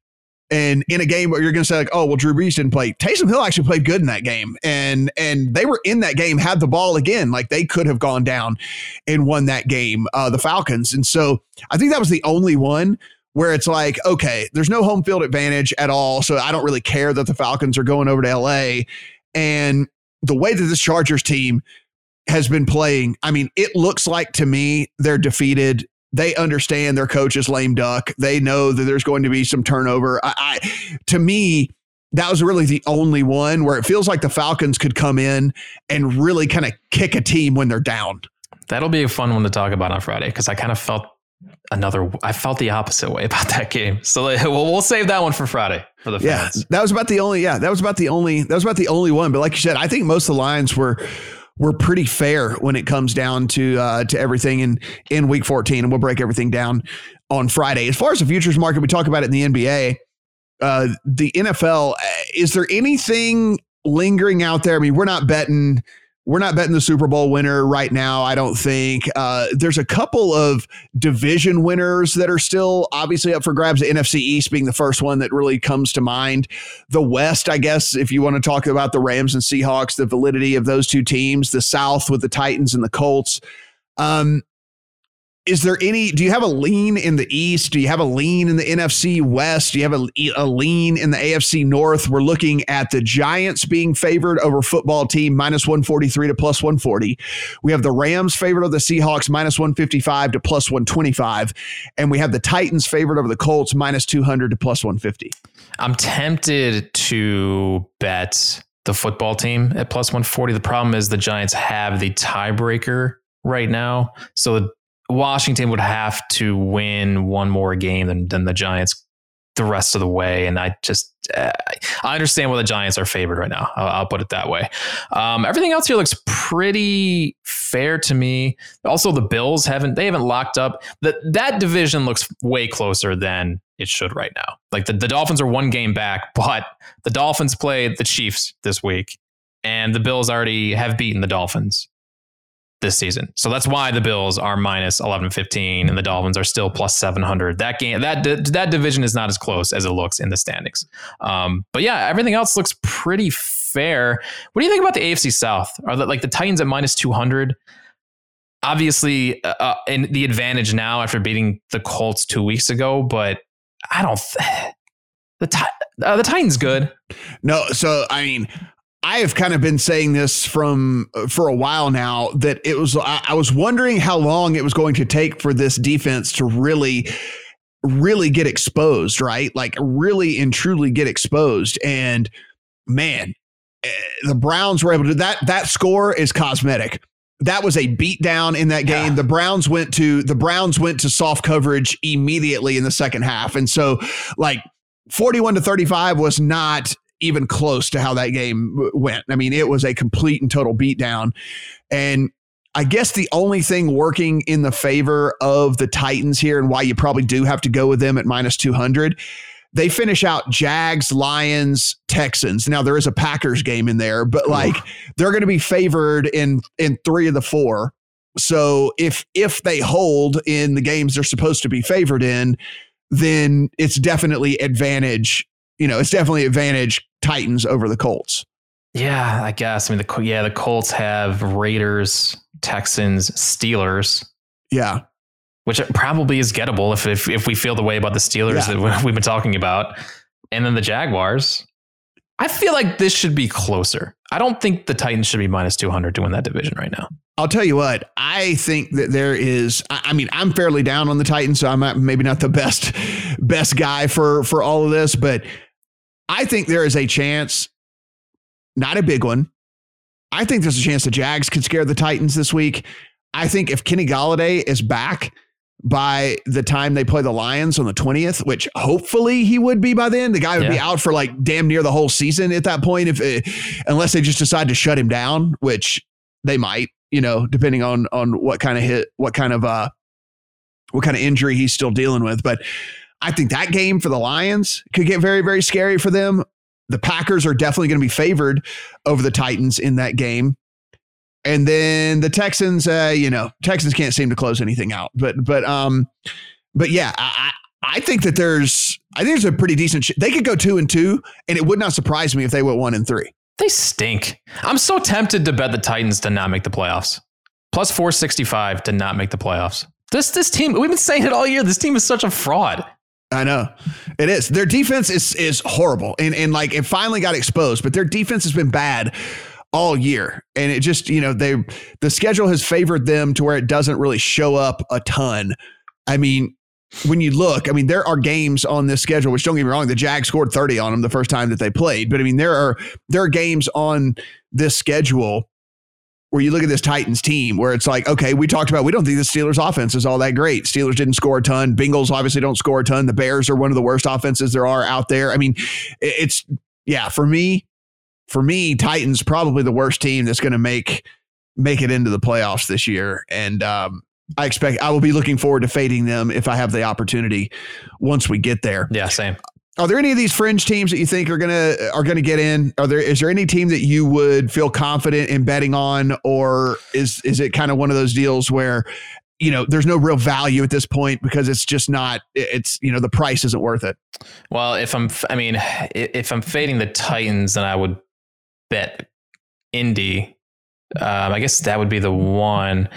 And in a game where you're going to say like, oh well, Drew Brees didn't play. Taysom Hill actually played good in that game, and and they were in that game, had the ball again, like they could have gone down and won that game, uh, the Falcons. And so I think that was the only one where it's like, okay, there's no home field advantage at all. So I don't really care that the Falcons are going over to LA. And the way that this Chargers team has been playing, I mean, it looks like to me they're defeated. They understand their coach is lame duck. They know that there's going to be some turnover. I, I to me, that was really the only one where it feels like the Falcons could come in and really kind of kick a team when they're down. That'll be a fun one to talk about on Friday because I kind of felt another. I felt the opposite way [laughs] about that game. So we'll, we'll save that one for Friday for the fans. Yeah, that was about the only. Yeah, that was about the only. That was about the only one. But like you said, I think most of the lines were were pretty fair when it comes down to uh, to everything in in week 14 and we'll break everything down on Friday. As far as the futures market, we talk about it in the NBA. Uh, the NFL, uh, is there anything lingering out there? I mean, we're not betting we're not betting the Super Bowl winner right now. I don't think uh, there's a couple of division winners that are still obviously up for grabs. The NFC East being the first one that really comes to mind. The West, I guess, if you want to talk about the Rams and Seahawks, the validity of those two teams. The South with the Titans and the Colts. Um, is there any do you have a lean in the east? Do you have a lean in the nfc west? Do you have a, a lean in the afc north? We're looking at the giants being favored over football team minus 143 to plus 140 we have the rams favored over the seahawks minus 155 to plus 125 and we have the titans favored over the colts minus 200 to plus 150 i'm tempted to bet the football team at plus 140 the problem is the giants have the tiebreaker right now. So Washington would have to win one more game than, than the Giants the rest of the way. And I just, uh, I understand why the Giants are favored right now. I'll, I'll put it that way. Um, everything else here looks pretty fair to me. Also, the Bills haven't, they haven't locked up. That that division looks way closer than it should right now. Like the, the Dolphins are one game back, but the Dolphins played the Chiefs this week and the Bills already have beaten the Dolphins this season. So that's why the Bills are minus 1115 and the Dolphins are still plus 700. That game that that division is not as close as it looks in the standings. Um, but yeah, everything else looks pretty fair. What do you think about the AFC South? Are the, like the Titans at minus 200? Obviously, uh, uh, in the advantage now after beating the Colts 2 weeks ago, but I don't th- [sighs] the uh, the Titans good. No, so I mean, I have kind of been saying this from for a while now that it was I, I was wondering how long it was going to take for this defense to really really get exposed, right? Like really and truly get exposed and man, eh, the Browns were able to that that score is cosmetic that was a beatdown in that game. Yeah. The Browns went to the Browns went to soft coverage immediately in the second half. And so like 41 to 35 was not even close to how that game went. I mean, it was a complete and total beatdown. And I guess the only thing working in the favor of the Titans here and why you probably do have to go with them at minus 200, they finish out Jags, Lions, Texans. Now there is a Packers game in there, but like they're going to be favored in in 3 of the 4. So if if they hold in the games they're supposed to be favored in, then it's definitely advantage you know, it's definitely advantage Titans over the Colts. Yeah, I guess. I mean, the yeah, the Colts have Raiders, Texans, Steelers. Yeah, which probably is gettable if if, if we feel the way about the Steelers yeah. that [laughs] we've been talking about, and then the Jaguars. I feel like this should be closer. I don't think the Titans should be minus 200 to win that division right now. I'll tell you what, I think that there is I mean, I'm fairly down on the Titans, so I'm maybe not the best [laughs] best guy for for all of this, but I think there is a chance, not a big one. I think there's a chance the Jags could scare the Titans this week. I think if Kenny Golladay is back by the time they play the Lions on the 20th, which hopefully he would be by then, the guy would yeah. be out for like damn near the whole season at that point, if it, unless they just decide to shut him down, which they might, you know, depending on on what kind of hit, what kind of uh, what kind of injury he's still dealing with. But I think that game for the Lions could get very, very scary for them. The Packers are definitely going to be favored over the Titans in that game. And then the Texans, uh, you know, Texans can't seem to close anything out. But, but, um, but yeah, I, I think that there's, I think there's a pretty decent. Sh- they could go two and two, and it would not surprise me if they went one and three. They stink. I'm so tempted to bet the Titans to not make the playoffs. Plus 465 to not make the playoffs. This this team, we've been saying it all year. This team is such a fraud. I know it is. Their defense is is horrible, and and like it finally got exposed, but their defense has been bad all year. And it just, you know, they the schedule has favored them to where it doesn't really show up a ton. I mean, when you look, I mean, there are games on this schedule, which don't get me wrong, the Jags scored 30 on them the first time that they played. But I mean, there are there are games on this schedule where you look at this Titans team where it's like, okay, we talked about we don't think the Steelers offense is all that great. Steelers didn't score a ton. Bengals obviously don't score a ton. The Bears are one of the worst offenses there are out there. I mean, it's yeah, for me, for me, Titans probably the worst team that's going to make make it into the playoffs this year. And um, I expect I will be looking forward to fading them if I have the opportunity once we get there. Yeah, same. Are there any of these fringe teams that you think are gonna are gonna get in? Are there is there any team that you would feel confident in betting on, or is is it kind of one of those deals where you know there's no real value at this point because it's just not it's you know the price isn't worth it. Well, if I'm I mean if I'm fading the Titans, then I would bet Indy. Um, I guess that would be the one.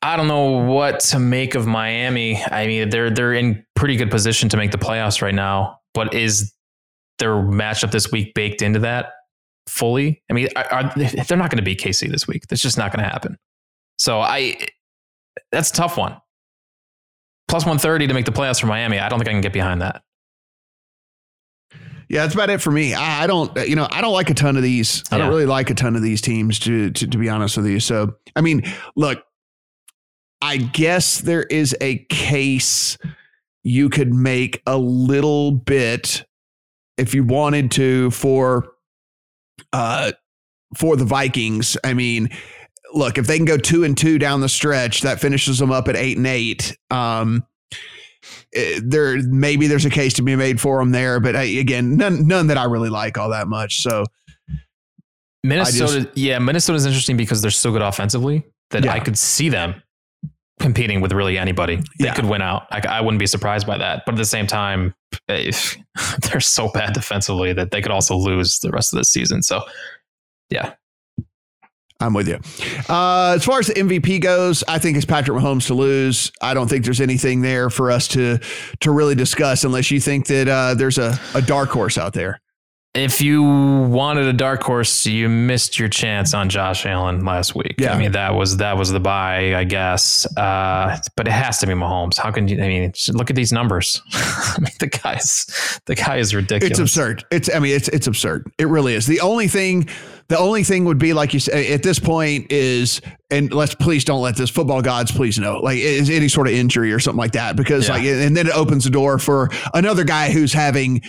I don't know what to make of Miami. I mean, they're they're in pretty good position to make the playoffs right now, but is their matchup this week baked into that fully? I mean, are, they're not going to beat KC this week. That's just not going to happen. So I, that's a tough one. Plus 130 to make the playoffs for Miami. I don't think I can get behind that. Yeah, that's about it for me. I, I, don't, you know, I don't like a ton of these. I don't really like a ton of these teams to, to, to be honest with you. So, I mean, look, I guess there is a case you could make a little bit if you wanted to for uh for the Vikings. I mean, look, if they can go 2 and 2 down the stretch, that finishes them up at 8 and 8. Um Eh, there maybe there's a case to be made for them there, but again, none none that I really like all that much. So Minnesota, just, yeah, Minnesota is interesting because they're so good offensively that yeah. I could see them competing with really anybody. They yeah. could win out. I, I, wouldn't be surprised by that. But at the same time, if, [laughs] they're so bad defensively that they could also lose the rest of the season. So, yeah, I'm with you. Uh, as far as the MVP goes, I think it's Patrick Mahomes to lose. I don't think there's anything there for us to to really discuss unless you think that uh, there's a, a dark horse out there. If you wanted a dark horse, you missed your chance on Josh Allen last week. Yeah. I mean that was that was the buy, I guess. Uh, but it has to be Mahomes. How can you? I mean, look at these numbers. [laughs] I mean, the guy's the guy is ridiculous. It's absurd. It's I mean, it's it's absurd. It really is. The only thing the only thing would be like you say at this point is, and let's please don't let this football gods please know like is any sort of injury or something like that because yeah. like and then it opens the door for another guy who's having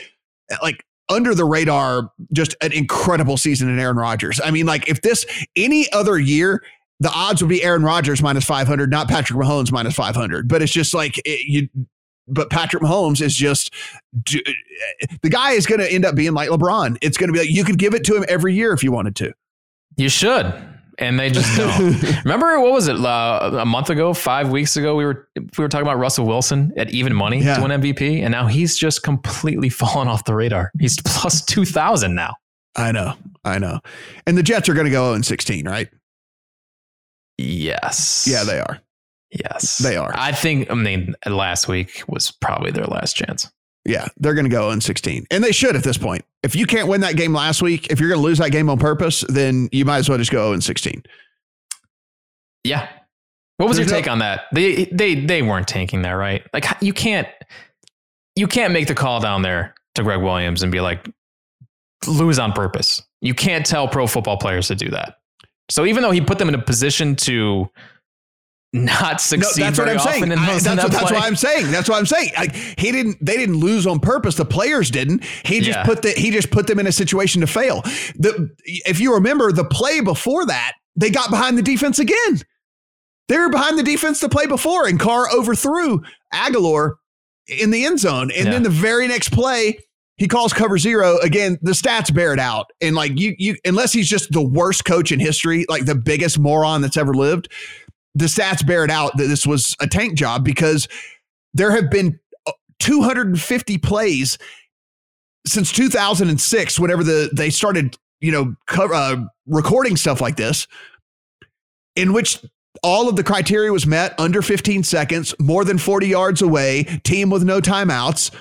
like under the radar just an incredible season in Aaron Rodgers. I mean like if this any other year the odds would be Aaron Rodgers minus 500, not Patrick Mahomes minus 500. But it's just like it, you but Patrick Mahomes is just the guy is going to end up being like LeBron. It's going to be like you could give it to him every year if you wanted to. You should. And they just don't. [laughs] Remember what was it uh, a month ago, five weeks ago? We were we were talking about Russell Wilson at even money yeah. to win MVP, and now he's just completely [laughs] fallen off the radar. He's plus two thousand now. I know, I know. And the Jets are going to go 0 16, right? Yes. Yeah, they are. Yes, they are. I think. I mean, last week was probably their last chance. Yeah, they're going to go in 16, and they should at this point. If you can't win that game last week, if you're going to lose that game on purpose, then you might as well just go in 16. Yeah. What was There's your take no- on that? They they they weren't tanking there, right? Like you can't you can't make the call down there to Gregg Williams and be like lose on purpose. You can't tell pro football players to do that. So even though he put them in a position to not succeed. No, that's what I'm saying. I, that's, that what, that's what I'm saying. That's what I'm saying. Like, he didn't. They didn't lose on purpose. The players didn't. He just yeah. put the. He just put them in a situation to fail. The if you remember the play before that, they got behind the defense again. They were behind the defense the play before, and Carr overthrew Agholor in the end zone. And yeah. then the very next play, he calls cover zero again. The stats bear it out, and like you, you unless he's just the worst coach in history, like the biggest moron that's ever lived the stats bear it out that this was a tank job because there have been uh, 250 plays since 2006 whenever the they started you know co- uh, recording stuff like this in which all of the criteria was met under 15 seconds more than 40 yards away team with no timeouts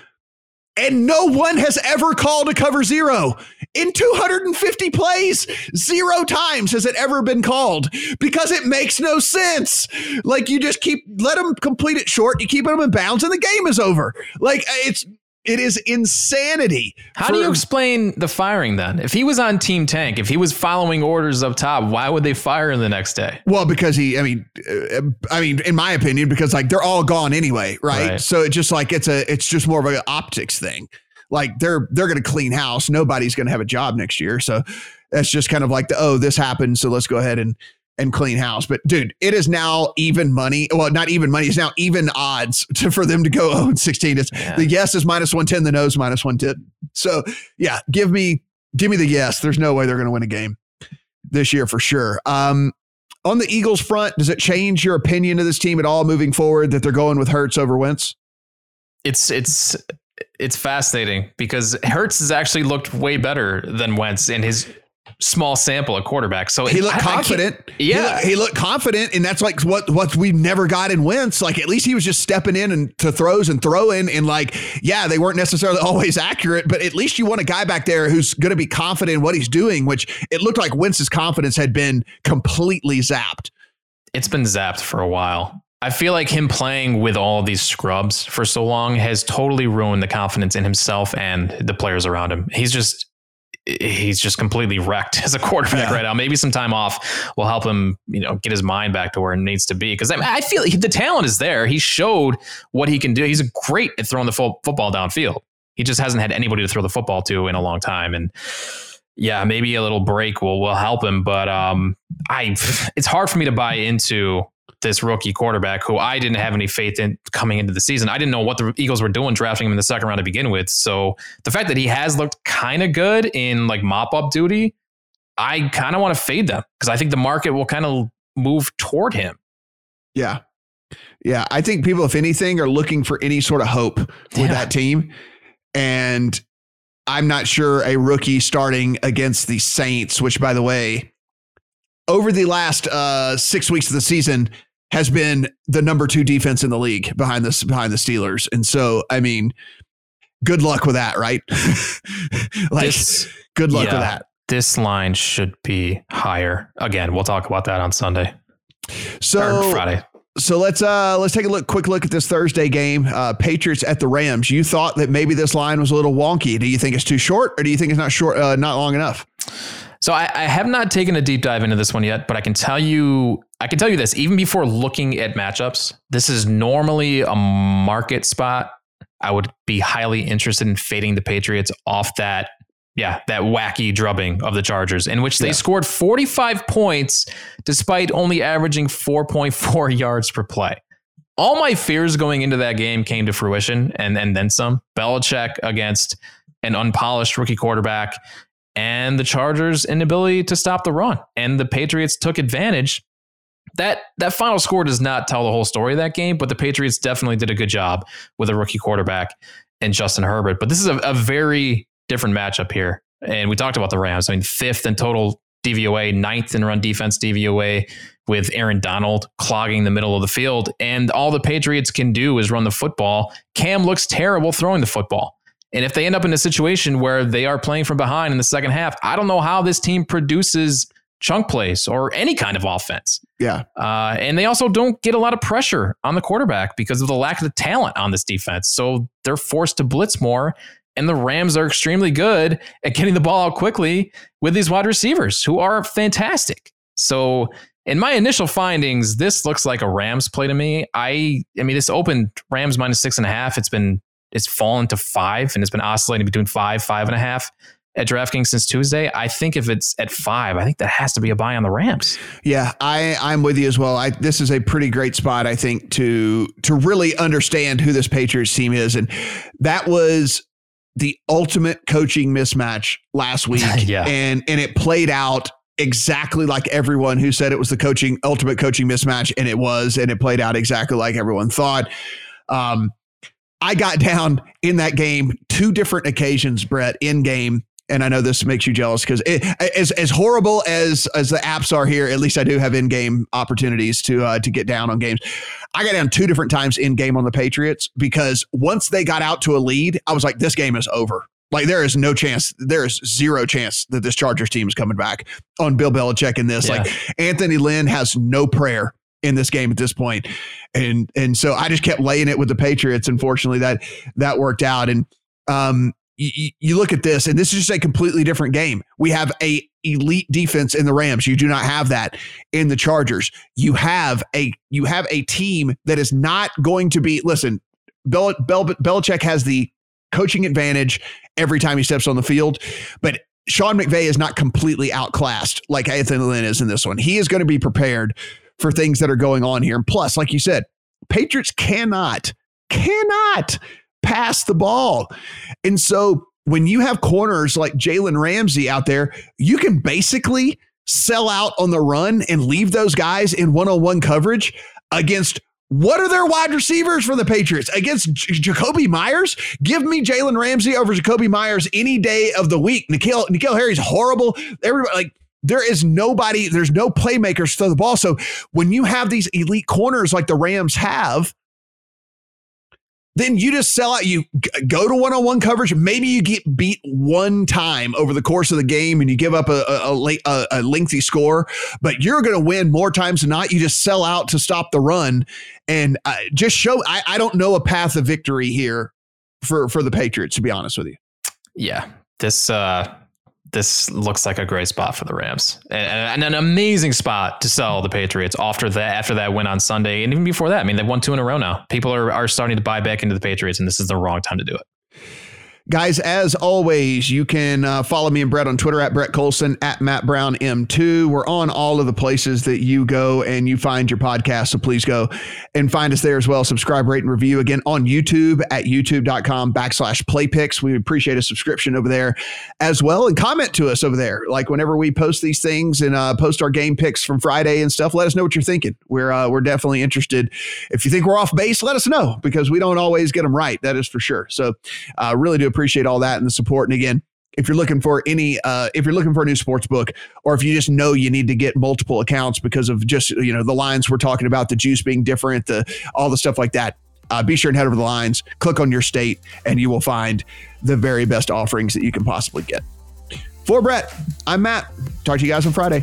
and no one has ever called a cover zero. In 250 plays, zero times has it ever been called because it makes no sense. Like you just keep let them complete it short, you keep them in bounds, and the game is over. Like it's it is insanity. How for, do you explain the firing then? If he was on Team Tank, if he was following orders up top, why would they fire him the next day? Well, because he, I mean, uh, I mean, in my opinion, because like they're all gone anyway, right? right. So it's just like it's a, it's just more of an optics thing. Like they're they're going to clean house. Nobody's going to have a job next year, so that's just kind of like the oh, this happened, so let's go ahead and and clean house. But dude, it is now even money. Well, not even money. It's now even odds [laughs] to, for them to go [laughs] 0 16. It's yeah. the yes is minus 110, the no is minus 110. So yeah, give me give me the yes. There's no way they're going to win a game this year for sure. Um, on the Eagles front, does it change your opinion of this team at all moving forward that they're going with Hurts over Wentz? It's it's it's fascinating because Hurts has actually looked way better than Wentz in his small sample of quarterback. So he looked I, confident. I yeah, he looked, he looked, confident, and that's like what what we never got in Wentz. Like at least he was just stepping in and to throws and throwing, and like yeah, they weren't necessarily [laughs] always accurate, but at least you want a guy back there who's going to be confident in what he's doing. Which it looked like Wentz's confidence had been completely zapped. It's been zapped for a while. I feel like him playing with all these scrubs for so long has totally ruined the confidence in himself and the players around him. He's just he's just completely wrecked [laughs] as a quarterback yeah. right now. Maybe some time off will help him, you know, get his mind back to where it needs to be. Because I, mean, I feel the talent is there. He showed what he can do. He's great at throwing the full football downfield. He just hasn't had anybody to throw the football to in a long time. And yeah, maybe a little break will will help him. But um, I, [sighs] it's hard for me to buy into this rookie quarterback who I didn't have any faith in coming into the season. I didn't know what the Eagles were doing drafting him in the second round to begin with. So the fact that he has looked kind of good in like mop up duty, I kind of want to fade them because I think the market will kind of move toward him. Yeah. Yeah. I think people, if anything, are looking for any sort of hope with yeah. that team. And I'm not sure a rookie starting against the Saints, which by the way, over the last uh, six weeks of the season, has been the number two defense in the league behind this behind the Steelers. And so, I mean, good luck with that, right? [laughs] like, this, good luck yeah, with that. This line should be higher. Again, we'll talk about that on Sunday. So Friday. So let's uh let's take a look quick look at this Thursday game. Uh Patriots at the Rams. You thought that maybe this line was a little wonky. Do you think it's too short or do you think it's not short uh, not long enough? So I, I, have not taken a deep dive into this one yet, but I can tell you, I can tell you this, even before looking at matchups, this is normally a market spot. I would be highly interested in fading the Patriots off that, yeah, that wacky drubbing of the Chargers, in which they yeah. scored 45 points despite only averaging 4.4 [laughs] yards per play. All my fears going into that game came to fruition and, and then some. Belichick against an unpolished rookie quarterback and the Chargers' inability to stop the run. And the Patriots took advantage. That that final score does not tell the whole story of that game, but the Patriots definitely did a good job with a rookie quarterback and Justin Herbert. But this is a, a very different matchup here. And we talked about the Rams. I mean, fifth in total DVOA, ninth in run defense DVOA, with Aaron Donald clogging the middle of the field. And all the Patriots can do is run the football. Cam looks terrible throwing the football. And if they end up in a situation where they are playing from behind in the second half, I don't know how this team produces chunk plays or any kind of offense. Yeah. Uh, and they also don't get a lot of pressure on the quarterback because of the lack of the talent on this defense. So they're forced to blitz more. And the Rams are extremely good at getting the ball out quickly with these wide receivers who are fantastic. So in my initial findings, this looks like a Rams play to me. I I mean, this opened Rams minus six and a half. It's been it's fallen to five and it's been oscillating between five, five and a half at DraftKings since Tuesday. I think if it's at five, I think that has to be a buy on the Rams. Yeah, I I'm with you as well. I this is a pretty great spot, I think, to to really understand who this Patriots team is, and that was the ultimate coaching mismatch last [laughs] week. yeah, and and it played out exactly like everyone who said it was the coaching ultimate coaching mismatch, and it was, and it played out exactly like everyone thought. Um, I got [laughs] down in that game two different occasions, Brett, in game and I know this makes you jealous because as as horrible as as the apps are here, at least I do have in game opportunities to uh, to get down on games. I got down two different times in game on the Patriots because once they got out to a lead, I was like, this game is over. Like there is no chance, there is zero chance that this Chargers team is coming back on Bill Belichick in this. Yeah. Like Anthony Lynn has no prayer in this game at this point. And and so I just kept laying it with the Patriots. Unfortunately, that that worked out. And um you, you look at this, and this is just a completely different game. We have a elite defense in the Rams. You do not have that in the Chargers. You have a you have a team that is not going to be. Listen, Bel, Bel, Belichick has the coaching advantage every time he steps on the field. But Sean McVay is not completely outclassed like Anthony Lynn is in this one. He is going to be prepared for things that are going on here. And plus, like you said, Patriots cannot, cannot pass the ball. And so when you have corners like Jalen Ramsey out there, you can basically sell out on the run and leave those guys in one on one coverage against what are their wide receivers for the Patriots against J- Jakobi Meyers? Give me Jalen Ramsey over Jakobi Meyers any day of the week. N'Keal N'Keal Harry's horrible. Everybody like there is nobody. There's no playmakers to throw the ball. So when you have these elite corners like the Rams have, then you just sell out. You go to one on one coverage. Maybe you get beat one time over the course of the game and you give up a, a, a, a lengthy score, but you're going to win more times than not. You just sell out to stop the run and uh, just show. I, I don't know a path of victory here for, for the Patriots, to be honest with you. Yeah. This, uh, this looks like a great spot for the Rams and, and, an amazing spot to sell the Patriots after that after that win on Sunday and even before that. I mean, they've won two in a row now. People are are starting to buy back into the Patriots, and this is the wrong time to do it. Guys, as always, you can uh, follow me and Brett on Twitter at Brett Collson, at Matt Brown M2. We're on all of the places that you go and you find your podcast. So please go and find us there as well. Subscribe, rate, and review again on YouTube at youtube.com backslash playpicks. We appreciate a subscription over there as well. And comment to us over there. Like whenever we post these things and uh, post our game picks from Friday and stuff, let us know what you're thinking. We're, uh, we're definitely interested. If you think we're off base, let us know because we don't always get them right. That is for sure. So uh, really do appreciate all that and the support. And again, if you're looking for any uh, if you're looking for a new sports book or if you just know you need to get multiple accounts because of just you know the lines we're talking about the juice being different the all the stuff like that uh, be sure and head over the lines click on your state and you will find the very best offerings that you can possibly get. For brett i'm matt. Talk to you guys on friday